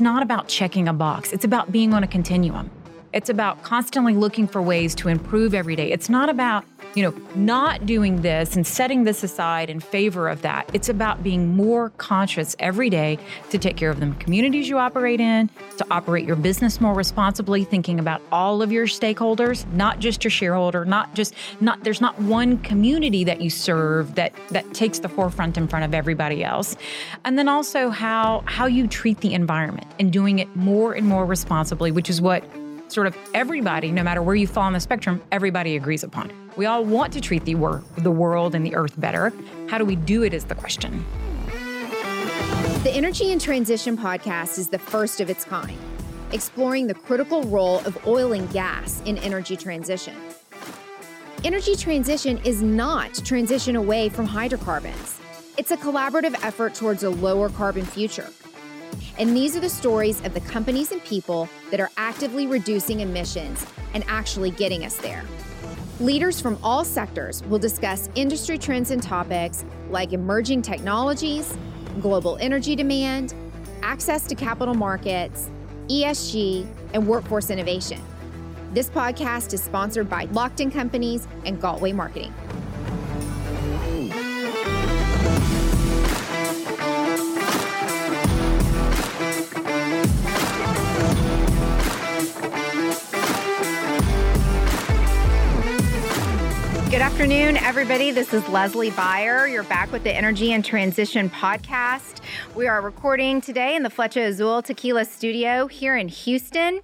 it's not about checking a box, it's about being on a continuum. It's about constantly looking for ways to improve every day. It's not about, you know, not doing this and setting this aside in favor of that. It's about being more conscious every day to take care of the communities you operate in, to operate your business more responsibly, thinking about all of your stakeholders, not just your shareholder, not just not there's not one community that you serve that that takes the forefront in front of everybody else. And then also how how you treat the environment and doing it more and more responsibly, which is what sort of everybody, no matter where you fall on the spectrum, everybody agrees upon. We all want to treat the, wor- the world and the earth better. How do we do it is the question. The Energy and Transition podcast is the first of its kind, exploring the critical role of oil and gas in energy transition. Energy transition is not transition away from hydrocarbons. It's a collaborative effort towards a lower carbon future. And these are the stories of the companies and people that are actively reducing emissions and actually getting us there. Leaders from all sectors will discuss industry trends and topics like emerging technologies, global energy demand, access to capital markets, ESG, and workforce innovation. This podcast is sponsored by Lockton Companies and Galtway Marketing. Afternoon, everybody. This is Leslie Beyer. You're back with the Energy and Transition podcast. We are recording today in the Flecha Azul Tequila Studio here in Houston.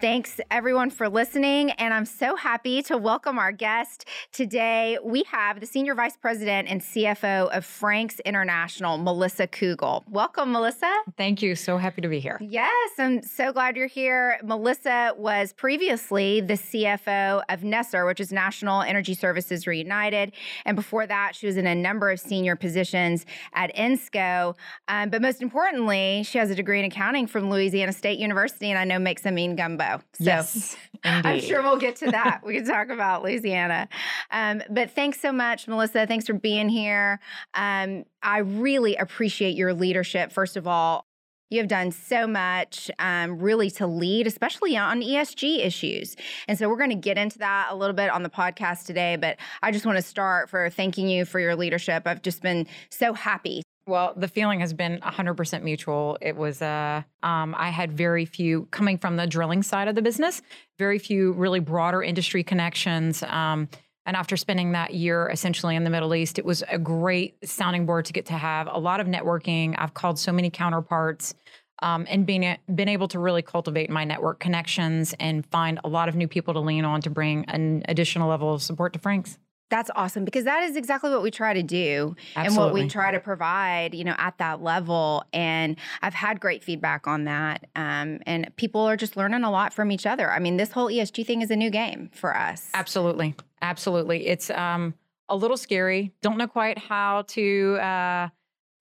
Thanks everyone for listening. And I'm so happy to welcome our guest today. We have the Senior Vice President and CFO of Frank's International, Melissa Cougle. Welcome, Melissa. Thank you. So happy to be here. Yes, I'm so glad you're here. Melissa was previously the CFO of NESR, which is National Energy Services Reunited. And before that, she was in a number of senior positions at ENSCO. Um, but most importantly, she has a degree in accounting from Louisiana State University, and I know makes a mean gumbo. So yes, indeed. I'm sure we'll get to that. we can talk about Louisiana. Um, but thanks so much, Melissa. Thanks for being here. Um, I really appreciate your leadership, first of all. You have done so much um, really to lead, especially on ESG issues. And so we're going to get into that a little bit on the podcast today. But I just want to start for thanking you for your leadership. I've just been so happy well, the feeling has been 100% mutual. It was, uh, um, I had very few, coming from the drilling side of the business, very few really broader industry connections. Um, and after spending that year essentially in the Middle East, it was a great sounding board to get to have a lot of networking. I've called so many counterparts. Um, and being been able to really cultivate my network connections and find a lot of new people to lean on to bring an additional level of support to Frank's. That's awesome because that is exactly what we try to do Absolutely. and what we try to provide, you know, at that level. And I've had great feedback on that. Um, and people are just learning a lot from each other. I mean, this whole ESG thing is a new game for us. Absolutely. Absolutely. It's um, a little scary. Don't know quite how to. Uh,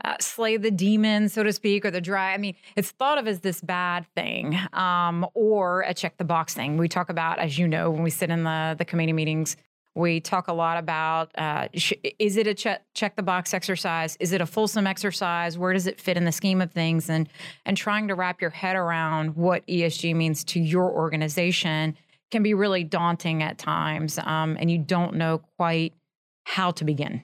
uh, slay the demon, so to speak, or the dry. I mean, it's thought of as this bad thing um, or a check the box thing. We talk about, as you know, when we sit in the the committee meetings, we talk a lot about uh, sh- is it a check, the box exercise? Is it a fulsome exercise? Where does it fit in the scheme of things? And and trying to wrap your head around what ESG means to your organization can be really daunting at times, um, and you don't know quite how to begin.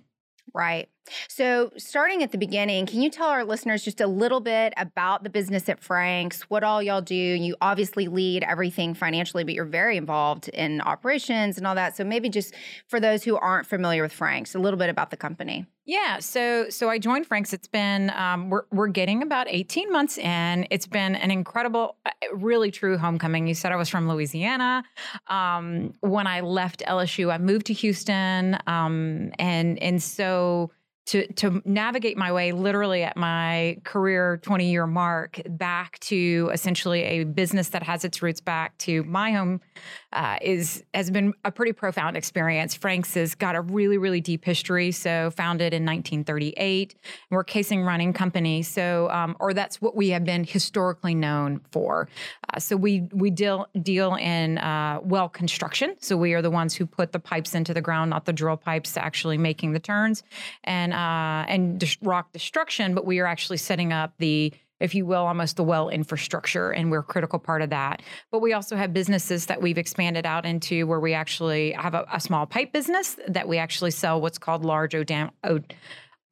Right. So, starting at the beginning, can you tell our listeners just a little bit about the business at Frank's, what all y'all do? You obviously lead everything financially, but you're very involved in operations and all that. So, maybe just for those who aren't familiar with Frank's, a little bit about the company. Yeah, so so I joined Frank's. It's been um, we're we're getting about eighteen months in. It's been an incredible, uh, really true homecoming. You said I was from Louisiana. Um, when I left LSU, I moved to Houston, um, and and so to to navigate my way literally at my career 20 year mark back to essentially a business that has its roots back to my home uh, is has been a pretty profound experience. Frank's has got a really really deep history. So founded in 1938, we're a casing running company. So um, or that's what we have been historically known for. Uh, so we we deal deal in uh, well construction. So we are the ones who put the pipes into the ground, not the drill pipes actually making the turns, and uh, and rock destruction. But we are actually setting up the if you will, almost the well infrastructure, and we're a critical part of that. But we also have businesses that we've expanded out into where we actually have a, a small pipe business that we actually sell what's called large ODAM. O-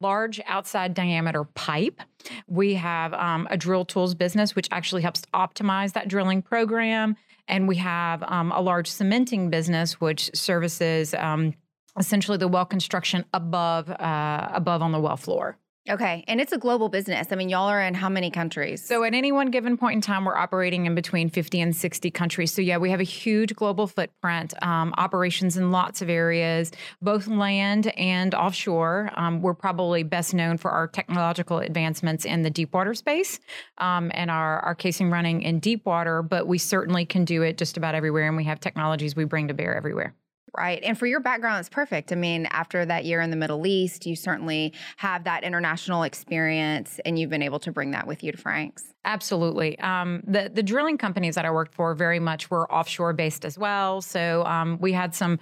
large outside diameter pipe. We have um, a drill tools business, which actually helps optimize that drilling program. And we have um, a large cementing business, which services um, essentially the well construction above uh, above on the well floor. Okay. And it's a global business. I mean, y'all are in how many countries? So, at any one given point in time, we're operating in between 50 and 60 countries. So, yeah, we have a huge global footprint, um, operations in lots of areas, both land and offshore. Um, we're probably best known for our technological advancements in the deep water space um, and our, our casing running in deep water, but we certainly can do it just about everywhere. And we have technologies we bring to bear everywhere. Right. And for your background, it's perfect. I mean, after that year in the Middle East, you certainly have that international experience and you've been able to bring that with you to Frank's. Absolutely. Um, the, the drilling companies that I worked for very much were offshore based as well. So um, we had some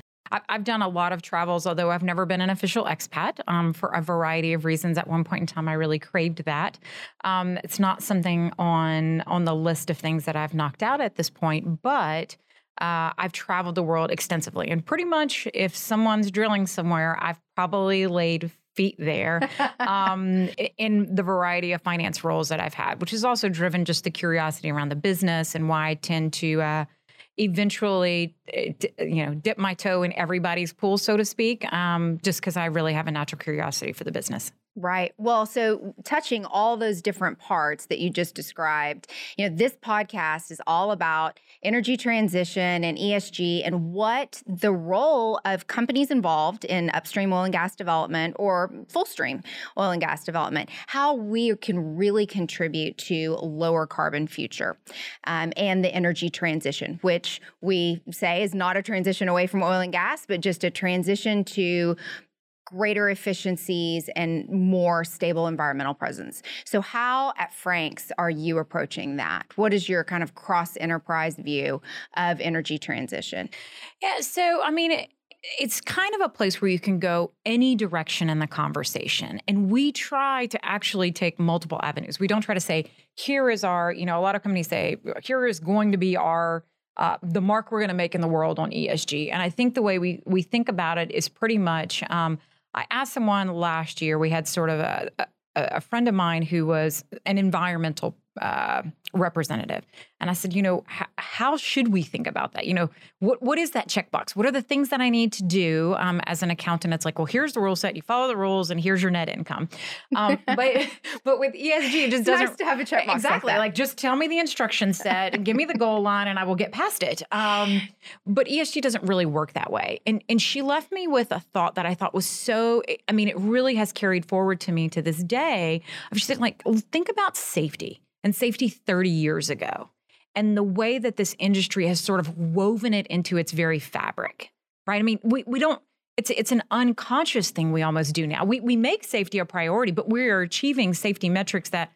I've done a lot of travels, although I've never been an official expat um, for a variety of reasons. At one point in time, I really craved that. Um, it's not something on on the list of things that I've knocked out at this point, but uh, I've traveled the world extensively, and pretty much if someone's drilling somewhere, I've probably laid feet there um, in the variety of finance roles that I've had, which has also driven just the curiosity around the business and why I tend to uh, eventually, eh, you know, dip my toe in everybody's pool, so to speak, um, just because I really have a natural curiosity for the business. Right. Well, so touching all those different parts that you just described, you know, this podcast is all about energy transition and ESG and what the role of companies involved in upstream oil and gas development or full stream oil and gas development, how we can really contribute to lower carbon future um, and the energy transition, which we say is not a transition away from oil and gas, but just a transition to greater efficiencies and more stable environmental presence. So, how at Frank's are you approaching that? What is your kind of cross enterprise view of energy transition? Yeah, so I mean, it, it's kind of a place where you can go any direction in the conversation. And we try to actually take multiple avenues. We don't try to say, here is our, you know, a lot of companies say, here is going to be our uh, the mark we're going to make in the world on ESG. And I think the way we we think about it is pretty much um, I asked someone last year, we had sort of a, a, a friend of mine who was an environmental uh, representative. And I said, you know, h- how should we think about that? You know, what what is that checkbox? What are the things that I need to do um, as an accountant? It's like, well, here's the rule set. You follow the rules, and here's your net income. Um, but but with ESG, it just it's doesn't nice to have a checkbox. Exactly. Like, like, just tell me the instruction set, and give me the goal line, and I will get past it. Um, but ESG doesn't really work that way. And and she left me with a thought that I thought was so. I mean, it really has carried forward to me to this day. I was just like, think about safety and safety 30 years ago and the way that this industry has sort of woven it into its very fabric right i mean we, we don't it's it's an unconscious thing we almost do now we, we make safety a priority but we're achieving safety metrics that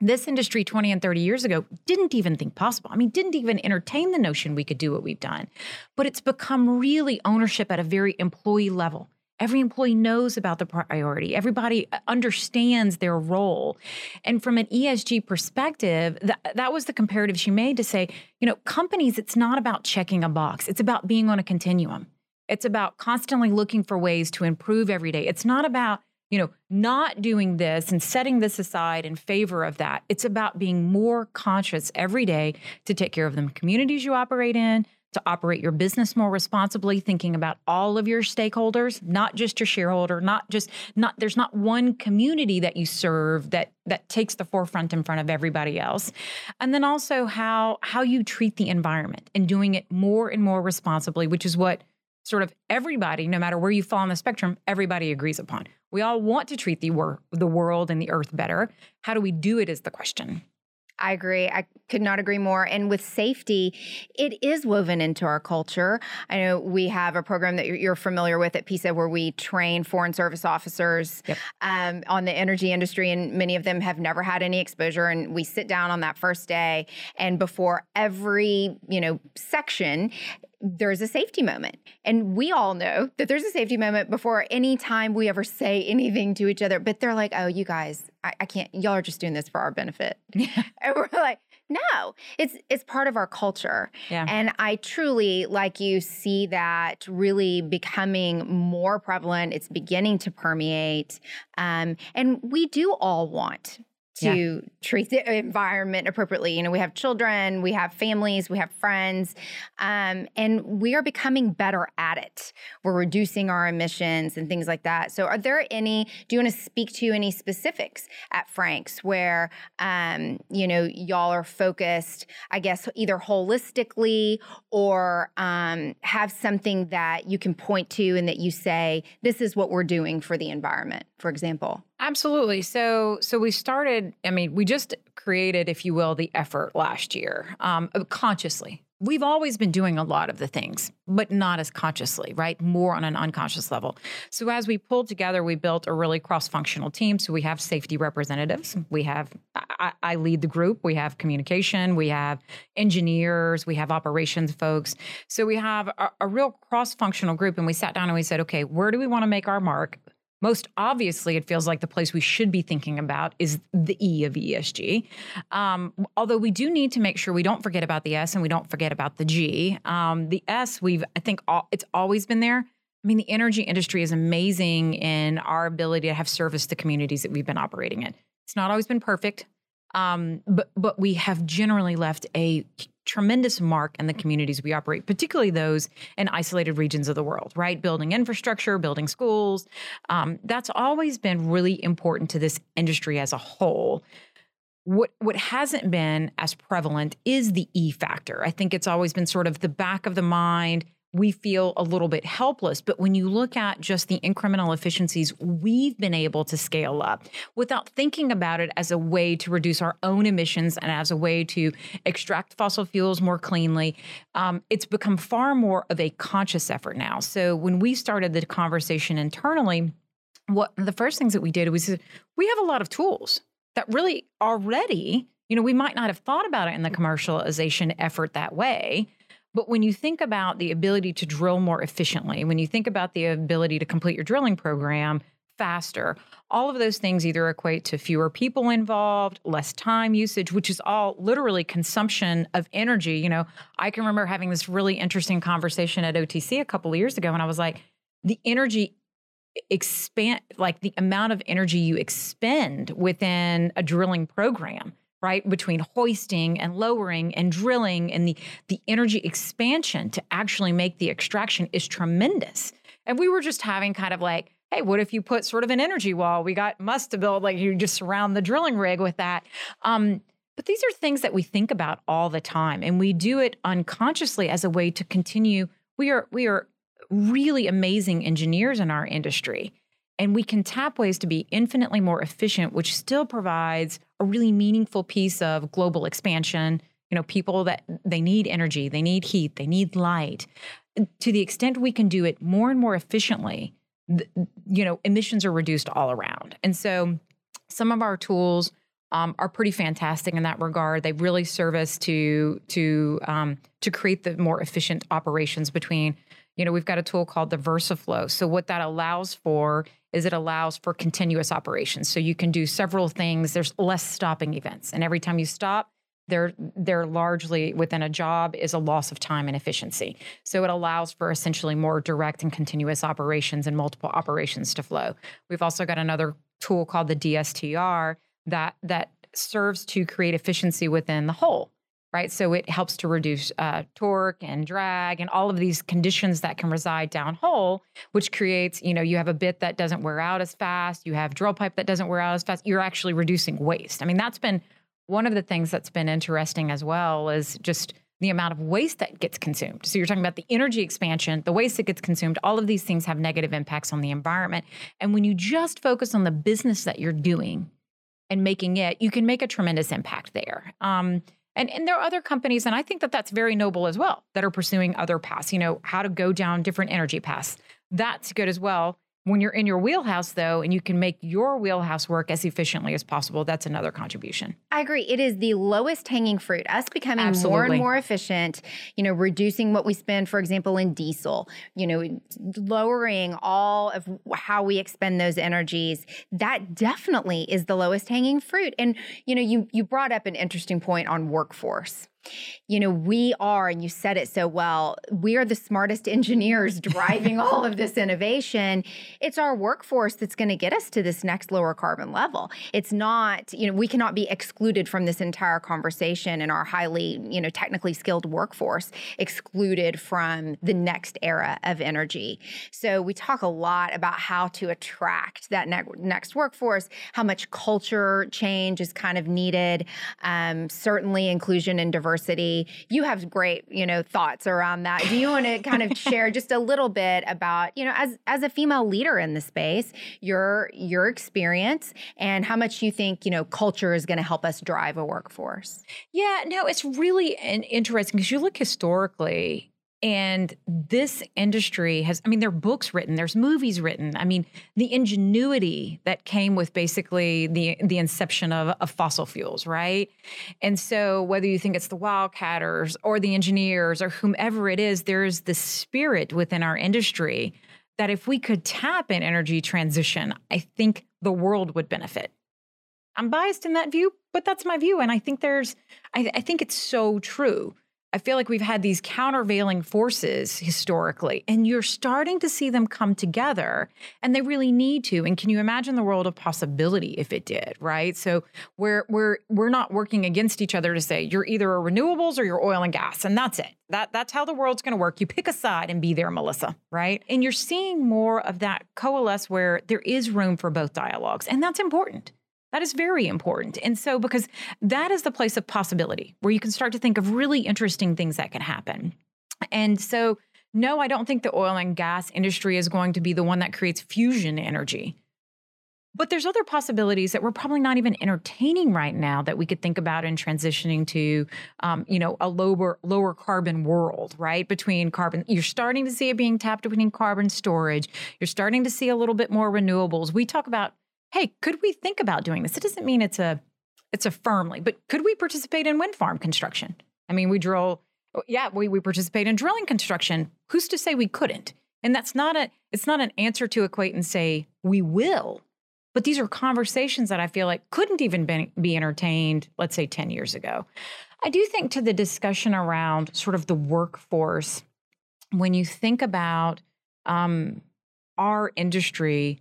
this industry 20 and 30 years ago didn't even think possible. I mean, didn't even entertain the notion we could do what we've done. But it's become really ownership at a very employee level. Every employee knows about the priority. Everybody uh, understands their role. And from an ESG perspective, that, that was the comparative she made to say, you know, companies, it's not about checking a box, it's about being on a continuum. It's about constantly looking for ways to improve every day. It's not about, you know, not doing this and setting this aside in favor of that. It's about being more conscious every day to take care of the communities you operate in, to operate your business more responsibly thinking about all of your stakeholders not just your shareholder not just not there's not one community that you serve that that takes the forefront in front of everybody else. And then also how how you treat the environment and doing it more and more responsibly which is what sort of everybody no matter where you fall on the spectrum everybody agrees upon. We all want to treat the wor- the world and the earth better. How do we do it is the question I agree. I could not agree more. And with safety, it is woven into our culture. I know we have a program that you're familiar with at PESA where we train foreign service officers yep. um, on the energy industry, and many of them have never had any exposure. And we sit down on that first day, and before every you know section, there's a safety moment. And we all know that there's a safety moment before any time we ever say anything to each other. But they're like, oh, you guys, I, I can't, y'all are just doing this for our benefit. Yeah. And we're like, no, it's it's part of our culture. Yeah. And I truly, like you, see that really becoming more prevalent. It's beginning to permeate. Um, and we do all want to yeah. treat the environment appropriately. You know, we have children, we have families, we have friends, um, and we are becoming better at it. We're reducing our emissions and things like that. So, are there any? Do you want to speak to any specifics at Frank's where um, you know y'all are focused? I guess either holistically or um, have something that you can point to and that you say this is what we're doing for the environment. For example. Absolutely. So, so we started. I mean, we just created, if you will, the effort last year um, consciously. We've always been doing a lot of the things, but not as consciously, right? More on an unconscious level. So, as we pulled together, we built a really cross functional team. So, we have safety representatives. We have, I, I, lead the group. We have communication. We have engineers. We have operations folks. So, we have a, a real cross functional group. And we sat down and we said, okay, where do we want to make our mark? Most obviously, it feels like the place we should be thinking about is the E of ESG. Um, although we do need to make sure we don't forget about the S and we don't forget about the G. Um, the S, we've I think all, it's always been there. I mean, the energy industry is amazing in our ability to have service the communities that we've been operating in. It's not always been perfect, um, but but we have generally left a tremendous mark in the communities we operate, particularly those in isolated regions of the world, right? Building infrastructure, building schools. Um, that's always been really important to this industry as a whole. What what hasn't been as prevalent is the E factor. I think it's always been sort of the back of the mind we feel a little bit helpless. But when you look at just the incremental efficiencies we've been able to scale up without thinking about it as a way to reduce our own emissions and as a way to extract fossil fuels more cleanly, um, it's become far more of a conscious effort now. So when we started the conversation internally, what the first things that we did was we have a lot of tools that really already, you know, we might not have thought about it in the commercialization effort that way but when you think about the ability to drill more efficiently, when you think about the ability to complete your drilling program faster, all of those things either equate to fewer people involved, less time usage, which is all literally consumption of energy. You know, I can remember having this really interesting conversation at OTC a couple of years ago, and I was like, the energy expand like the amount of energy you expend within a drilling program right between hoisting and lowering and drilling and the the energy expansion to actually make the extraction is tremendous. And we were just having kind of like hey what if you put sort of an energy wall? We got must to build like you just surround the drilling rig with that. Um, but these are things that we think about all the time and we do it unconsciously as a way to continue. We are we are really amazing engineers in our industry and we can tap ways to be infinitely more efficient, which still provides a really meaningful piece of global expansion. You know, people that they need energy, they need heat, they need light. To the extent we can do it more and more efficiently, you know, emissions are reduced all around. And so some of our tools um, are pretty fantastic in that regard. They really serve us to to um, to create the more efficient operations between you know, we've got a tool called the VersaFlow. So what that allows for is it allows for continuous operations. So you can do several things. There's less stopping events, and every time you stop, they're they're largely within a job is a loss of time and efficiency. So it allows for essentially more direct and continuous operations and multiple operations to flow. We've also got another tool called the DSTR that that serves to create efficiency within the whole right? So it helps to reduce uh, torque and drag and all of these conditions that can reside downhole, which creates, you know, you have a bit that doesn't wear out as fast, you have drill pipe that doesn't wear out as fast. You're actually reducing waste. I mean, that's been one of the things that's been interesting as well is just the amount of waste that gets consumed. So you're talking about the energy expansion, the waste that gets consumed, all of these things have negative impacts on the environment. And when you just focus on the business that you're doing and making it, you can make a tremendous impact there. Um, and, and there are other companies, and I think that that's very noble as well, that are pursuing other paths, you know, how to go down different energy paths. That's good as well. When you're in your wheelhouse, though, and you can make your wheelhouse work as efficiently as possible, that's another contribution. I agree. It is the lowest hanging fruit. Us becoming Absolutely. more and more efficient, you know, reducing what we spend, for example, in diesel, you know, lowering all of how we expend those energies. That definitely is the lowest hanging fruit. And, you know, you you brought up an interesting point on workforce you know, we are, and you said it so well, we are the smartest engineers driving all of this innovation. It's our workforce that's going to get us to this next lower carbon level. It's not, you know, we cannot be excluded from this entire conversation and our highly, you know, technically skilled workforce excluded from the next era of energy. So we talk a lot about how to attract that ne- next workforce, how much culture change is kind of needed, um, certainly inclusion and diversity diversity. You have great, you know, thoughts around that. Do you want to kind of share just a little bit about, you know, as as a female leader in the space, your your experience and how much you think, you know, culture is going to help us drive a workforce? Yeah, no, it's really interesting because you look historically and this industry has, I mean, there are books written, there's movies written. I mean, the ingenuity that came with basically the the inception of, of fossil fuels, right? And so whether you think it's the wildcatters or the engineers or whomever it is, there's the spirit within our industry that if we could tap in energy transition, I think the world would benefit. I'm biased in that view, but that's my view. And I think there's, I, I think it's so true I feel like we've had these countervailing forces historically, and you're starting to see them come together, and they really need to. And can you imagine the world of possibility if it did, right? So we're we're we're not working against each other to say you're either a renewables or you're oil and gas, and that's it. That that's how the world's going to work. You pick a side and be there, Melissa, right? And you're seeing more of that coalesce where there is room for both dialogues, and that's important. That is very important. And so, because that is the place of possibility where you can start to think of really interesting things that can happen. And so, no, I don't think the oil and gas industry is going to be the one that creates fusion energy. But there's other possibilities that we're probably not even entertaining right now that we could think about in transitioning to, um, you know, a lower lower carbon world, right? Between carbon, you're starting to see it being tapped between carbon storage. You're starting to see a little bit more renewables. We talk about hey, could we think about doing this? It doesn't mean it's a it's a firmly, but could we participate in wind farm construction? I mean, we drill, oh, yeah, we, we participate in drilling construction. Who's to say we couldn't? And that's not a it's not an answer to equate and say we will. But these are conversations that I feel like couldn't even be, be entertained, let's say 10 years ago. I do think to the discussion around sort of the workforce, when you think about um, our industry,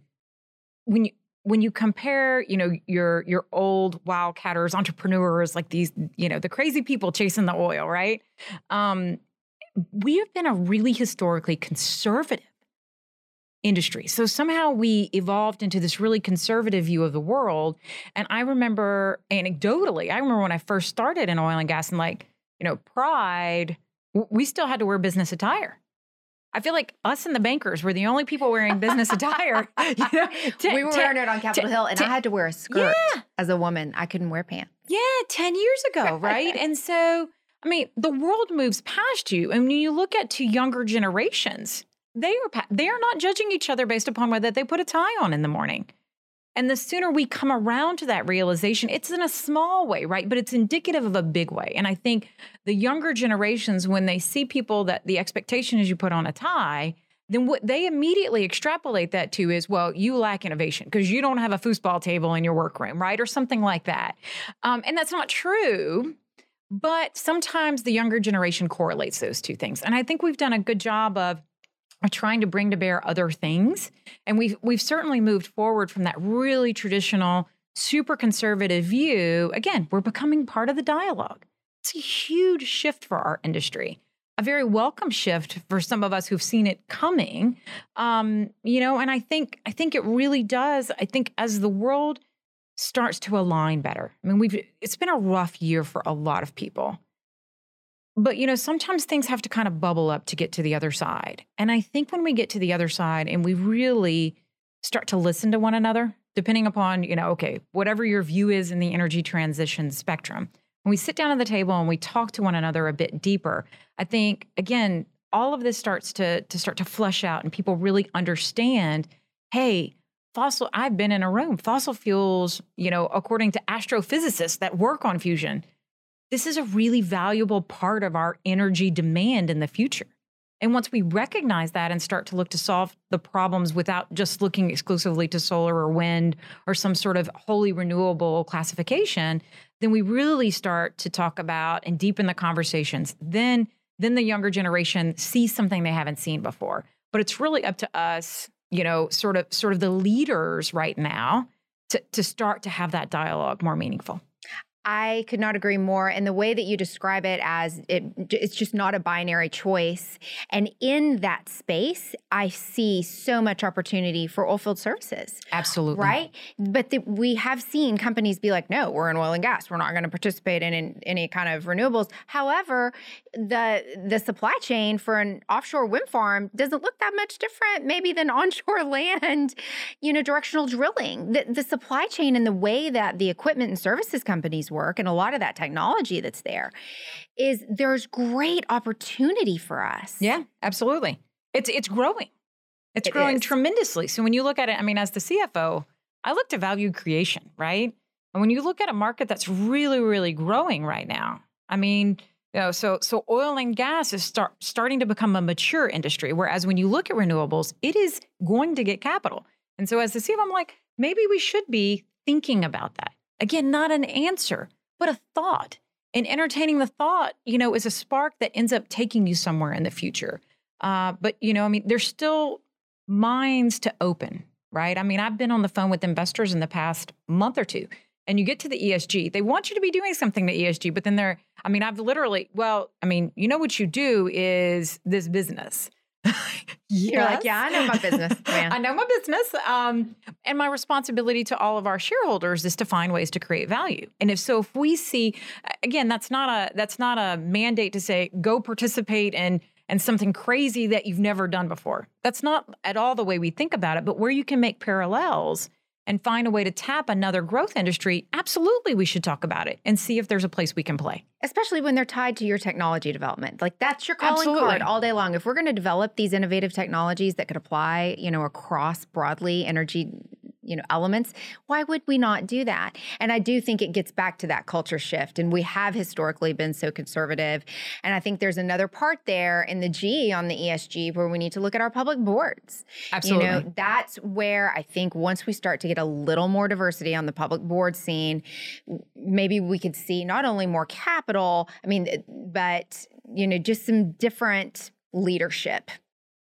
when you when you compare, you know, your your old wildcatters, entrepreneurs, like these, you know, the crazy people chasing the oil, right? Um, we have been a really historically conservative industry. So somehow we evolved into this really conservative view of the world. And I remember anecdotally, I remember when I first started in oil and gas and like, you know, pride, we still had to wear business attire. I feel like us and the bankers were the only people wearing business attire. You know, to, we were to, wearing it on Capitol to, Hill, and I had to wear a skirt yeah. as a woman. I couldn't wear pants. Yeah, 10 years ago, right? and so, I mean, the world moves past you. And when you look at to younger generations, they are they are not judging each other based upon whether they put a tie on in the morning. And the sooner we come around to that realization, it's in a small way, right? But it's indicative of a big way. And I think the younger generations, when they see people that the expectation is you put on a tie, then what they immediately extrapolate that to is, well, you lack innovation because you don't have a foosball table in your workroom, right? Or something like that. Um, and that's not true. But sometimes the younger generation correlates those two things. And I think we've done a good job of are trying to bring to bear other things. And we've we've certainly moved forward from that really traditional, super conservative view. Again, we're becoming part of the dialogue. It's a huge shift for our industry. A very welcome shift for some of us who've seen it coming. Um, you know, and I think I think it really does. I think as the world starts to align better. I mean, we've it's been a rough year for a lot of people. But, you know, sometimes things have to kind of bubble up to get to the other side. And I think when we get to the other side and we really start to listen to one another, depending upon, you know, okay, whatever your view is in the energy transition spectrum, when we sit down at the table and we talk to one another a bit deeper, I think, again, all of this starts to, to start to flush out and people really understand hey, fossil, I've been in a room, fossil fuels, you know, according to astrophysicists that work on fusion, this is a really valuable part of our energy demand in the future. And once we recognize that and start to look to solve the problems without just looking exclusively to solar or wind or some sort of wholly renewable classification, then we really start to talk about and deepen the conversations. Then then the younger generation sees something they haven't seen before. But it's really up to us, you know, sort of sort of the leaders right now to to start to have that dialogue more meaningful. I could not agree more. And the way that you describe it as it, it's just not a binary choice. And in that space, I see so much opportunity for oilfield services. Absolutely. Right. But the, we have seen companies be like, no, we're in oil and gas. We're not going to participate in, in any kind of renewables. However, the the supply chain for an offshore wind farm doesn't look that much different, maybe than onshore land, you know, directional drilling. The, the supply chain and the way that the equipment and services companies work and a lot of that technology that's there is there's great opportunity for us. Yeah, absolutely. It's it's growing. It's It growing is. tremendously. So when you look at it, I mean, as the CFO, I look to value creation, right? And when you look at a market that's really, really growing right now, I mean, you know, so so oil and gas is start starting to become a mature industry. Whereas when you look at renewables, it is going to get capital. And so as the CFO, I'm like, maybe we should be thinking about that. Again, not an answer, but a thought. And entertaining the thought, you know, is a spark that ends up taking you somewhere in the future. Uh, but you know, I mean, there's still minds to open, right? I mean, I've been on the phone with investors in the past month or two, and you get to the ESG. They want you to be doing something to ESG, but then they're, I mean, I've literally, well, I mean, you know what you do is this business. You're like, yeah, I know my business, man. I know my business. Um, and my responsibility to all of our shareholders is to find ways to create value. And if so, if we see, again, that's not a that's not a mandate to say go participate in and something crazy that you've never done before. That's not at all the way we think about it. But where you can make parallels and find a way to tap another growth industry, absolutely, we should talk about it and see if there's a place we can play. especially when they're tied to your technology development. Like that's your calling Absolutely. card all day long. If we're going to develop these innovative technologies that could apply, you know, across broadly energy, you know, elements, why would we not do that? And I do think it gets back to that culture shift. And we have historically been so conservative. And I think there's another part there in the G on the ESG where we need to look at our public boards. Absolutely. You know, that's where I think once we start to get a little more diversity on the public board scene, maybe we could see not only more capital, I mean, but, you know, just some different leadership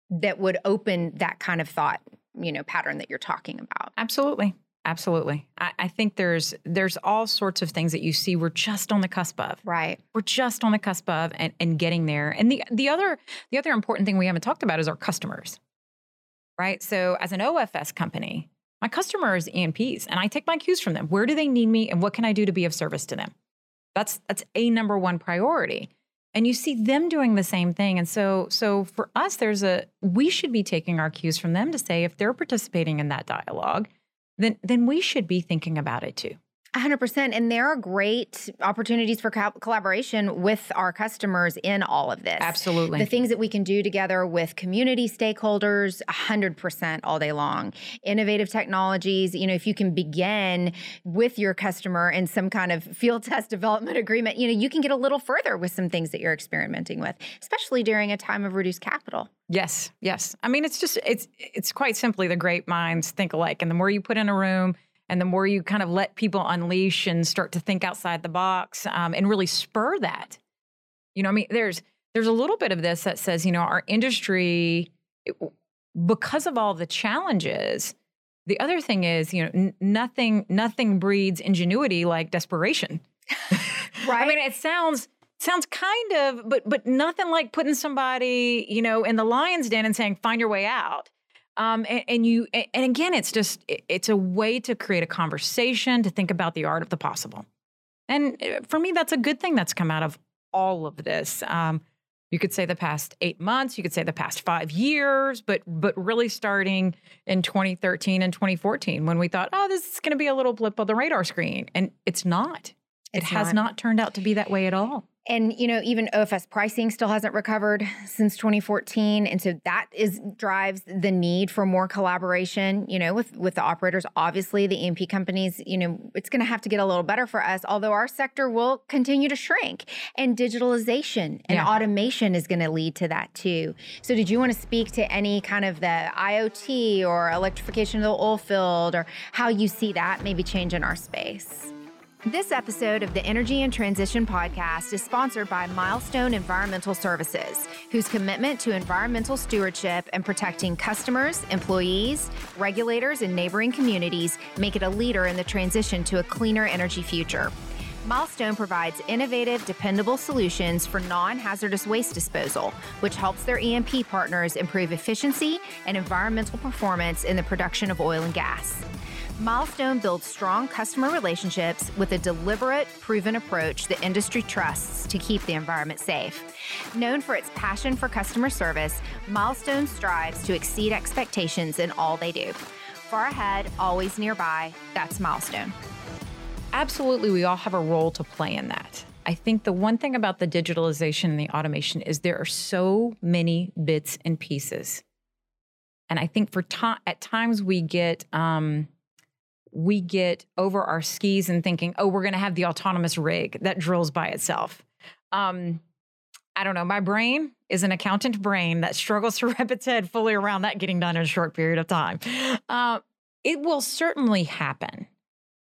that would open that kind of thought, you know, pattern that you're talking about. Absolutely. Absolutely. I, I think there's there's all sorts of things that you see we're just on the cusp of. Right. We're just on the cusp of and, and getting there. And the the other the other important thing we haven't talked about is our customers. Right. So as an OFS company, my customer is E&Ps and I take my cues from them. Where do they need me and what can I do to be of service to them? That's that's a number one priority. And you see them doing the same thing. And so so for us, there's a we should be taking our cues from them to say if they're participating in that dialogue, then then we should be thinking about it too. 100%. And there are great opportunities for co- collaboration with our customers in all of this. Absolutely. The things that we can do together with community stakeholders, 100% all day long. Innovative technologies, you know, if you can begin with your customer in some kind of field test development agreement, you know, you can get a little further with some things that you're experimenting with, especially during a time of reduced capital. Yes, yes. I mean, it's just it's it's quite simply the great minds think alike, and the more you put in a room, and the more you kind of let people unleash and start to think outside the box, um, and really spur that. You know, I mean, there's there's a little bit of this that says, you know, our industry, it- because of all the challenges. The other thing is, you know, n- nothing nothing breeds ingenuity like desperation. Right. I mean, it sounds sounds kind of, but but nothing like putting somebody, you know, in the lion's den and saying, "Find your way out." Um, and, and you, and again, it's just it- it's a way to create a conversation to think about the art of the possible. And uh, for me, that's a good thing that's come out of all of this. Um, you could say the past eight months, you could say the past five years, but but really starting in 2013 and 2014 when we thought, oh, this is going to be a little blip on the radar screen, and it's not. It has not. not. turned out to be that way at all. and you know even ofs pricing still hasn't recovered since 2014 and so that is drives the need for more collaboration you know with with the operators obviously the E&P companies you know it's going to have to get a little better for us although our sector will continue to shrink and digitalization and Yeah. automation is going to lead to that too so did you want to speak to any kind of the iot or electrification of the oil field or how you see that maybe change in our space this episode of the Energy and Transition podcast is sponsored by Milestone Environmental Services, whose commitment to environmental stewardship and protecting customers, employees, regulators, and neighboring communities make it a leader in the transition to a cleaner energy future. Milestone provides innovative, dependable solutions for non hazardous waste disposal, which helps their E&P partners improve efficiency and environmental performance in the production of oil and gas. Milestone builds strong customer relationships with a deliberate, proven approach the industry trusts to keep the environment safe. Known for its passion for customer service, Milestone strives to exceed expectations in all they do. Far ahead, always nearby, that's Milestone. absolutely we all have a role to play in that i think the one thing about the digitalization and the automation is there are so many bits and pieces and i think for at times we get um, we get over our skis and thinking oh we're going to have the autonomous rig that drills by itself. Um, i don't know my brain is an accountant brain that struggles to wrap its head fully around that getting done in a short period of time. Uh, it will certainly happen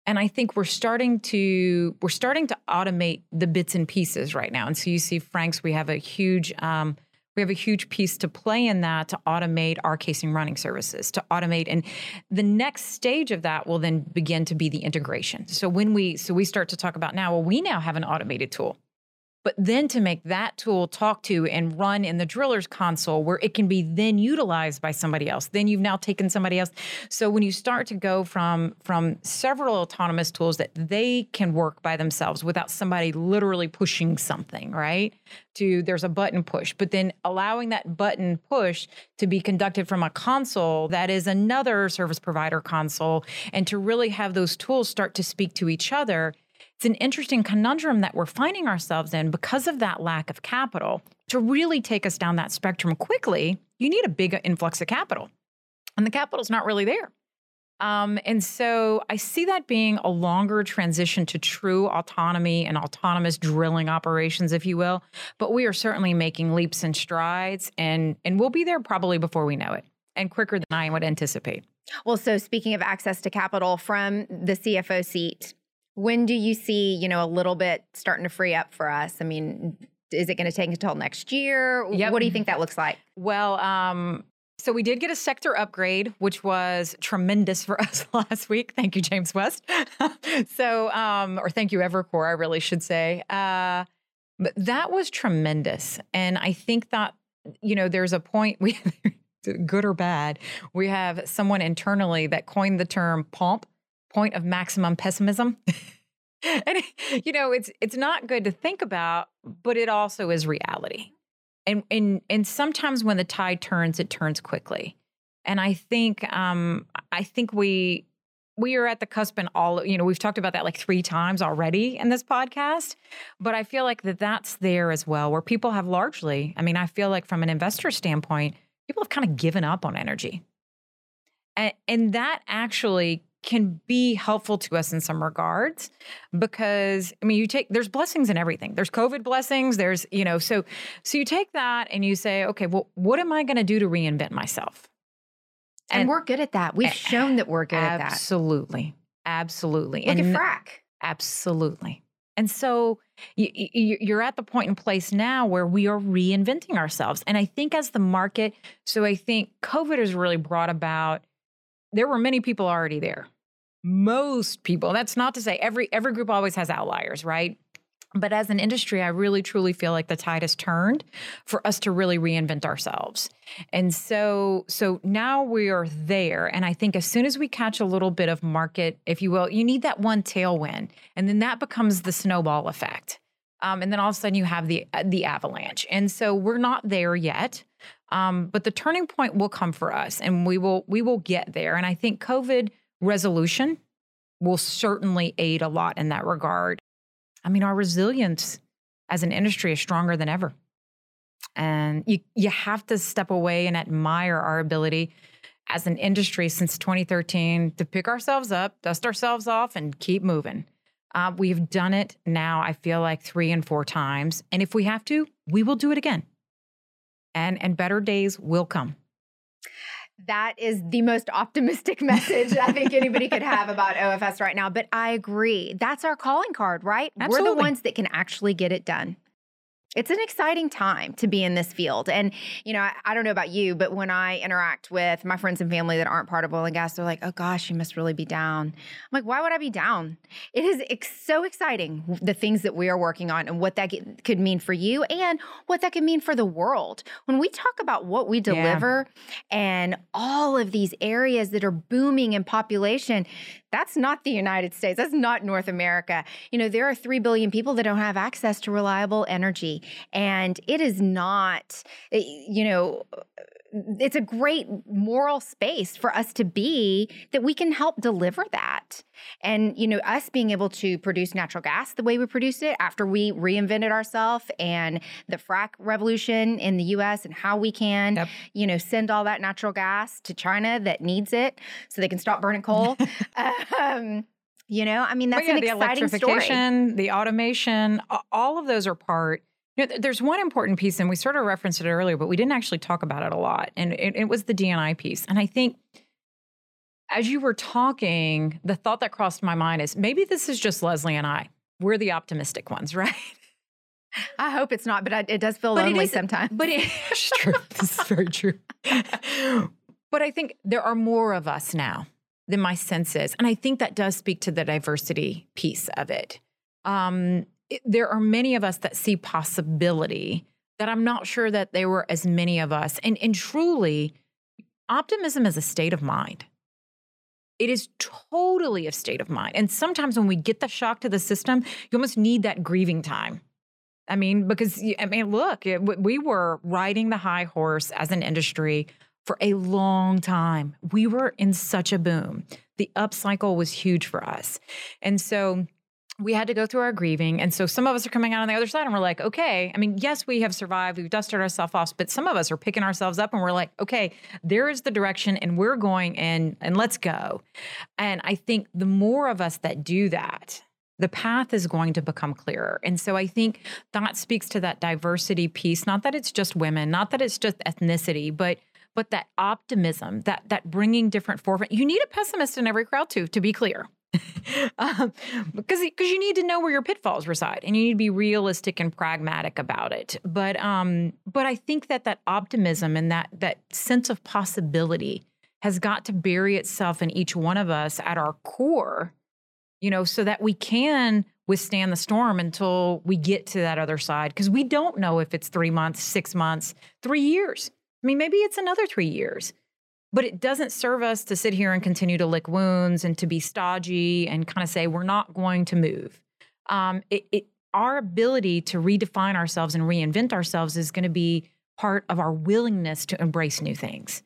and i think we're starting to we're starting to automate the bits and pieces right now and so you see franks we have a huge um, we have a huge piece to play in that to automate our casing running services to automate and the next stage of that will then begin to be the integration. So when we so we start to talk about now well we now have an automated tool but then to make that tool talk to and run in the driller's console where it can be then utilized by somebody else. Then you've now taken somebody else. So when you start to go from from several autonomous tools that they can work by themselves without somebody literally pushing something right to there's a button push but then allowing that button push to be conducted from a console that is another service provider console and to really have those tools start to speak to each other it's an interesting conundrum that we're finding ourselves in because of that lack of capital. To really take us down that spectrum quickly, you need a big influx of capital, and the capital's not really there. Um, and so I see that being a longer transition to true autonomy and autonomous drilling operations, if you will. But we are certainly making leaps and strides, and and we'll be there probably before we know it, and quicker than I would anticipate. Well, so speaking of access to capital from the CFO seat, when do you see, you know, a little bit starting to free up for us? I mean, is it going to take until next year? Yep. What do you think that looks like? Well, um, so we did get a sector upgrade, which was tremendous for us last week. Thank you, James West. so, um, or thank you, Evercore, I really should say. Uh, but that was tremendous. And I think that, you know, there's a point we, good or bad, we have someone internally that coined the term POMP, point of maximum pessimism. and you know, it's it's not good to think about, but it also is reality. And and and sometimes when the tide turns it turns quickly. And i think um i think we we are at the cusp and all you know we've talked about that like three times already in this podcast but i feel like that that's there as well where people have largely i mean i feel like from an investor standpoint people have kind of given up on energy. And, and that actually can be helpful to us in some regards because i mean you take there's blessings in everything there's covid blessings there's you know so so you take that and you say okay well what am i going to do to reinvent myself And, we're good at that. We've shown that we're good at that. absolutely absolutely Look and at Frack. Absolutely. And so you, you, you're at the point in place now where we are reinventing ourselves. And I think as the market, so I think COVID has really brought about, there were many people already there. Most people, that's not to say every every group always has outliers, right? But as an industry, I really truly feel like the tide has turned for us to really reinvent ourselves. And so so now we are there and I think as soon as we catch a little bit of market, if you will, you need that one tailwind and then that becomes the snowball effect. Um, and then all of a sudden you have the the avalanche. And so we're not there yet. Um, but the turning point will come for us and we will we will get there. And I think COVID resolution will certainly aid a lot in that regard. I mean, our resilience as an industry is stronger than ever. And you you have to step away and admire our ability as an industry since 2013 to pick ourselves up, dust ourselves off, and keep moving. Uh, we've done it now, I feel like three and four times. And if we have to, we will do it again. And, and better days will come. That is the most optimistic message I think anybody could have about OFS right now. But I agree. That's our calling card, right? Absolutely. We're the ones that can actually get it done it's an exciting time to be in this field. And, you know, I, I, don't know about you, but when I interact with my friends and family that aren't part of oil and gas, they're like, oh gosh, you must really be down. I'm like, why would I be down? It is ex- so exciting, the things that we are working on and what that get, could mean for you and what that could mean for the world. When we talk about what we deliver yeah. and all of these areas that are booming in population, that's not the United States. That's not North America. You know, there are 3 billion people that don't have access to reliable energy. And it is not, eh, you know, it's a great moral space for us to be that we can help deliver that. And, you know, us being able to produce natural gas the way we produced it after we reinvented ourselves and the frac revolution in the US and how we can, yep. you know, send all that natural gas to China that needs it so they can stop burning coal. um, you know, I mean, that's well, yeah, an exciting the electrification, story. the automation, all of those are part you know, there's one important piece, and we sort of referenced it earlier, but we didn't actually talk about it a lot. And it, it was the D&I piece. And I think as you were talking, the thought that crossed my mind is maybe this is just Leslie and I. We're the optimistic ones, right? I hope it's not, but it does feel but lonely sometimes. But it's true. this is very true. but I think there are more of us now than my sense is. And I think that does speak to the diversity piece of it. Um, it, there are many of us that see possibility that I'm not sure that there were as many of us. And, and truly, optimism is a state of mind. It is totally a state of mind. And sometimes when we get the shock to the system, you almost need that grieving time. I mean, because, I mean, look, it, we were riding the high horse as an industry for a long time. We were in such a boom. The upcycle was huge for us. And so, we had to go through our grieving. And so some of us are coming out on the other side and we're like, okay, I mean, yes, we have survived, we've dusted ourselves off, but some of us are picking ourselves up and we're like, okay, there is the direction and we're going and and let's go. And I think the more of us that do that, the path is going to become clearer. And so I think that speaks to that diversity piece, not that it's just women, not that it's just ethnicity, but but that optimism, that that bringing different forefront. You need a pessimist in every crowd too, to be clear. um, because because you need to know where your pitfalls reside and you need to be realistic and pragmatic about it. But um, but I think that that optimism and that that sense of possibility has got to bury itself in each one of us at our core, you know, so that we can withstand the storm until we get to that other side. Because we don't know if it's three months, six months, three years. I mean, maybe it's another three years. But it doesn't serve us to sit here and continue to lick wounds and to be stodgy and kind of say we're not going to move. Um, it, it, our ability to redefine ourselves and reinvent ourselves is going to be part of our willingness to embrace new things,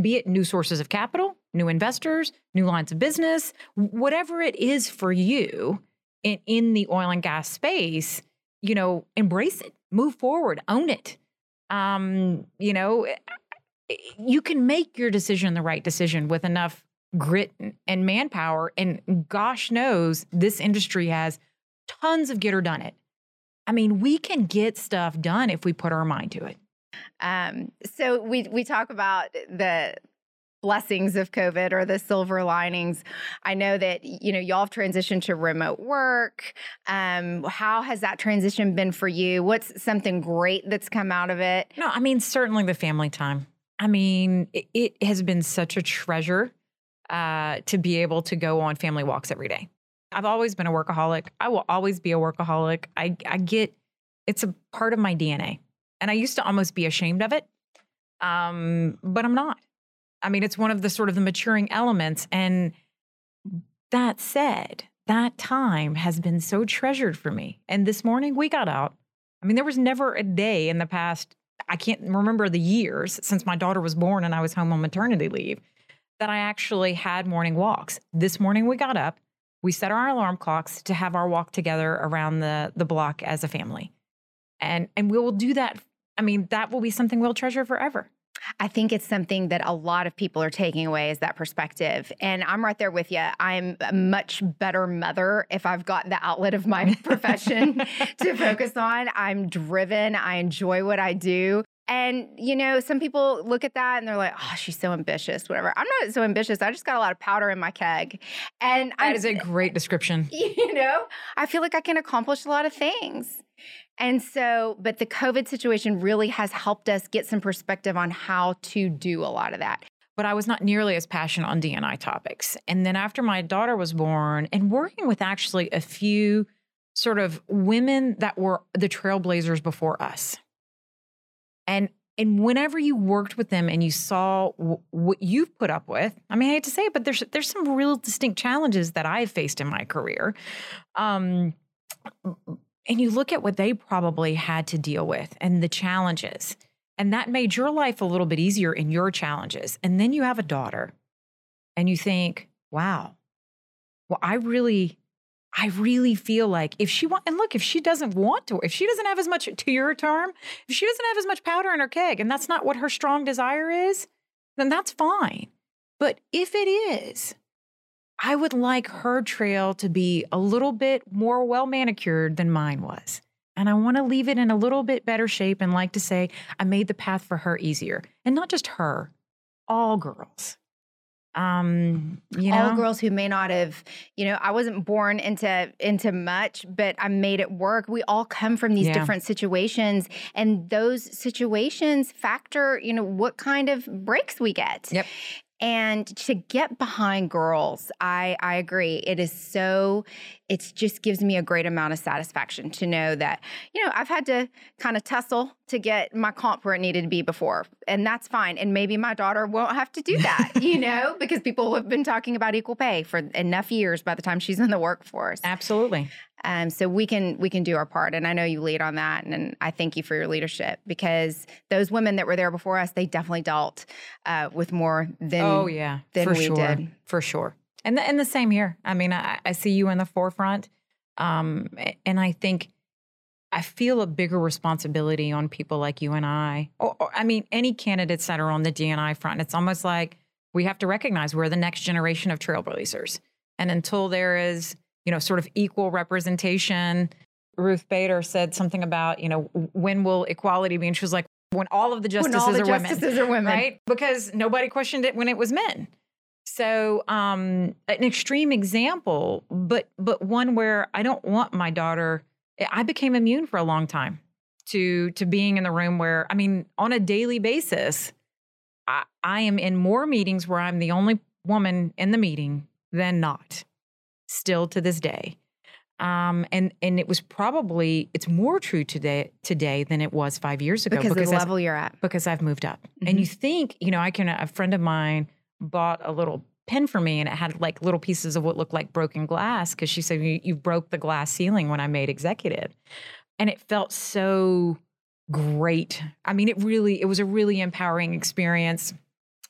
be it new sources of capital, new investors, new lines of business, whatever it is for you in, in the oil and gas space. You know, embrace it, move forward, own it. Um, you know, you can make your decision the right decision with enough grit and manpower. And gosh knows this industry has tons of get or done it. I mean, we can get stuff done if we put our mind to it. Um, so we we talk about the blessings of COVID or the silver linings. I know that you know y'all have transitioned to remote work. Um, how has that transition been for you? What's something great that's come out of it? No, I mean certainly the family time. I mean, it, it has been such a treasure uh, to be able to go on family walks every day. I've always been a workaholic. I will always be a workaholic. I, I get it's a part of my DNA. And I used to almost be ashamed of it. Um, but I'm not. I mean, it's one of the sort of the maturing elements. And that said, that time has been so treasured for me. And this morning we got out. I mean, there was never a day in the past I can't remember the years since my daughter was born and I was home on maternity leave that I actually had morning walks. This morning we got up, we set our alarm clocks to have our walk together around the the block as a family. And and we will do that. I mean, that will be something we'll treasure forever. I think it's something that a lot of people are taking away is that perspective. And I'm right there with you. I'm a much better mother if I've got the outlet of my profession to focus on. I'm driven. I enjoy what I do. And, you know, some people look at that and they're like, oh, she's so ambitious, whatever. I'm not so ambitious. I just got a lot of powder in my keg. And i that is a great description. You know, I feel like I can accomplish a lot of things. And so, but the COVID situation really has helped us get some perspective on how to do a lot of that. But I was not nearly as passionate on D&I topics. And then after my daughter was born, and working with actually a few sort of women that were the trailblazers before us. And and whenever you worked with them and you saw w- what you've put up with, I mean, I hate to say it, but there's there's some real distinct challenges that I've faced in my career. Um, and you look at what they probably had to deal with and the challenges. And that made your life a little bit easier in your challenges. And then you have a daughter and you think, wow, well, I really, I really feel like if she want and look, if she doesn't want to, if she doesn't have as much to your term, if she doesn't have as much powder in her keg, and that's not what her strong desire is, then that's fine. But if it is, I would like her trail to be a little bit more well manicured than mine was. And I want to leave it in a little bit better shape and like to say, I made the path for her easier. And not just her, all girls. Um, you know, all girls who may not have, you know, I wasn't born into into much, but I made it work. We all come from these yeah. different situations, and those situations factor, you know, what kind of breaks we get. Yep. And to get behind girls, I I agree. It is so it just gives me a great amount of satisfaction to know that, you know, I've had to kind of tussle to get my comp where it needed to be before. And that's fine. And maybe my daughter won't have to do that, you know, because people have been talking about equal pay for enough years by the time she's in the workforce. Absolutely. Um, so we can we can do our part, and I know you lead on that, and, and, I thank you for your leadership because those women that were there before us, they definitely dealt uh, with more than oh yeah than for we sure. did for sure. And the, and the same here. I mean, I, I see you in the forefront, um, and I think I feel a bigger responsibility on people like you and I. Or, or I mean, any candidates that are on the D&I front. It's almost like we have to recognize we're the next generation of trailblazers, and until there is you know, sort of equal representation. Ruth Bader said something about, you know, when will equality be? And she was like, when all of the justices, all the are, justices women, are women, right? Because nobody questioned it when it was men. So, um, an extreme example, but but one where I don't want my daughter. I became immune for a long time to to being in the room where I mean, on a daily basis, I, I am in more meetings where I'm the only woman in the meeting than not still to this day. Um, and and it was probably it's more true today today than it was five years ago because, because of the level you're at. Because I've moved up, mm-hmm. and you think you know I can. A friend of mine bought a little pen for me, and it had like little pieces of what looked like broken glass because she said you, you broke the glass ceiling when I made executive, and it felt so great. I mean, it really it was a really empowering experience.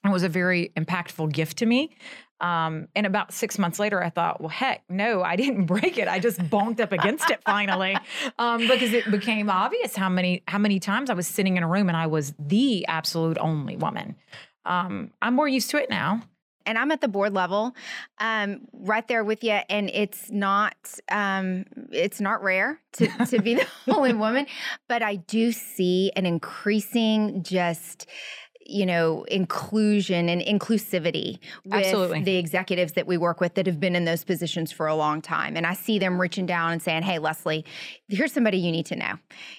It was a very impactful gift to me. Um, and about six months later, I thought, well, heck, no, I didn't break it. I just bonked up against it finally, um, because it became obvious how many how many times I was sitting in a room and I was the absolute only woman. Um, I'm more used to it now. And I'm at the board level, um, right there with you. And it's not um, it's not rare to, to be the only woman, but I do see an increasing just you know, inclusion and inclusivity with Absolutely. the executives that we work with that have been in those positions for a long time. And I see them reaching down and saying, Hey, Leslie, here's somebody you need to know.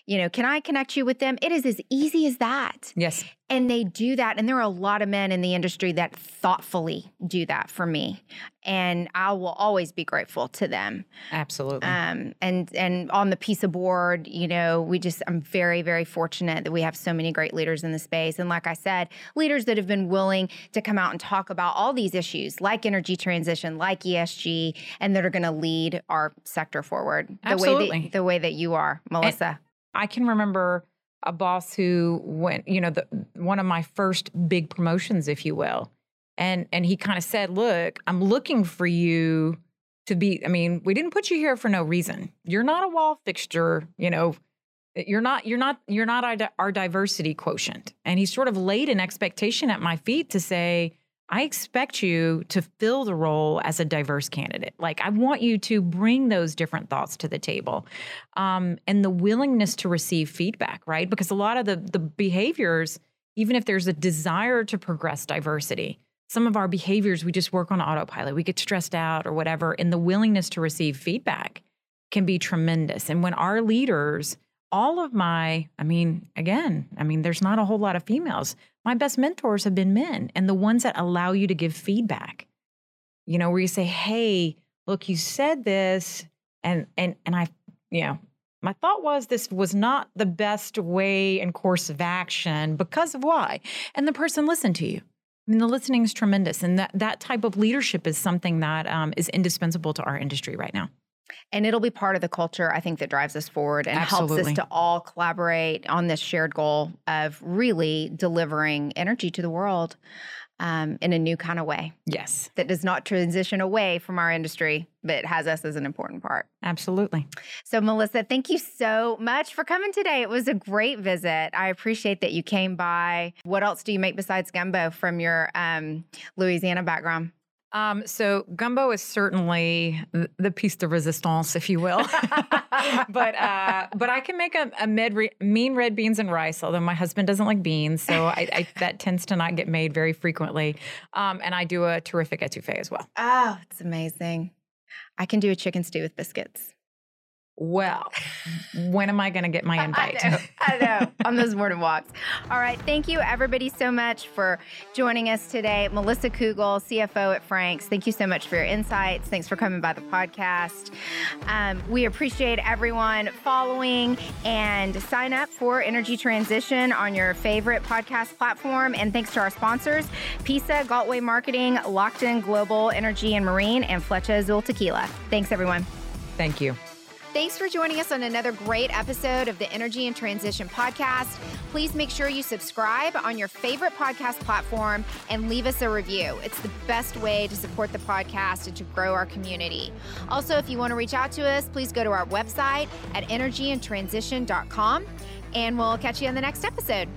You know, can I connect you with them? It is as easy as that. Yes. And they do that. And there are a lot of men in the industry that thoughtfully do that for me. And I will always be grateful to them. Absolutely. Um, and and on the piece of board, you know, we just I'm very, very fortunate that we have so many great leaders in the space. And like I said, leaders that have been willing to come out and talk about all these issues like energy transition, like ESG, and that are going to lead our sector forward. The Absolutely. way that, the way that you are, Melissa. And I can remember a boss who went, you know, the, one of my first big promotions, if you will. And and he kind of said, "Look, I'm looking for you to be. I mean, we didn't put you here for no reason. You're not a wall fixture, you know, you're not you're not you're not our, our diversity quotient and he sort of laid an expectation at my feet to say i expect you to fill the role as a diverse candidate. Like i want you to bring those different thoughts to the table um, and the willingness to receive feedback right? Because a lot of the the behaviors even if there's a desire to progress diversity some of our behaviors we just work on autopilot. We get stressed out or whatever and the willingness to receive feedback can be tremendous. And when our leaders all of my, I mean, again, I mean, there's not a whole lot of females. My best mentors have been men and the ones that allow you to give feedback. You know, where you say, hey, look, you said this, and and and I, you know, my thought was this was not the best way and course of action because of why. And the person listened to you. I mean, the listening is tremendous. And that that type of leadership is something that um, is indispensable to our industry right now. And it'll be part of the culture, I think, that drives us forward and Absolutely. helps us to all collaborate on this shared goal of really delivering energy to the world um, in a new kind of way Yes, that does not transition away from our industry, but has us as an important part. absolutely. So, Melissa, thank you so much for coming today. It was a great visit. I appreciate that you came by. What else do you make besides gumbo from your um, Louisiana background? Um, so gumbo is certainly the piece de resistance, if you will. but uh, but I can make a, a med re- mean red beans and rice, although my husband doesn't like beans, so I, I, that tends to not get made very frequently. Um, and I do a terrific etouffee as well. Oh, it's amazing. I can do a chicken stew with biscuits. Well, when am I going to get my invite? I know, I know, on those morning walks. All right. Thank you, everybody, so much for joining us today. Melissa Cougle, CFO at Frank's. Thank you so much for your insights. Thanks for coming by the podcast. Um, we appreciate everyone following and sign up for Energy Transition on your favorite podcast platform. And thanks to our sponsors, PESA, Galtway Marketing, Locked In Global Energy and Marine, and Flecha Azul Tequila. Thanks, everyone. Thank you. Thanks for joining us on another great episode of the Energy and Transition Podcast. Please make sure you subscribe on your favorite podcast platform and leave us a review. It's the best way to support the podcast and to grow our community. Also, if you want to reach out to us, please go to our website at energyandtransition.com and we'll catch you on the next episode.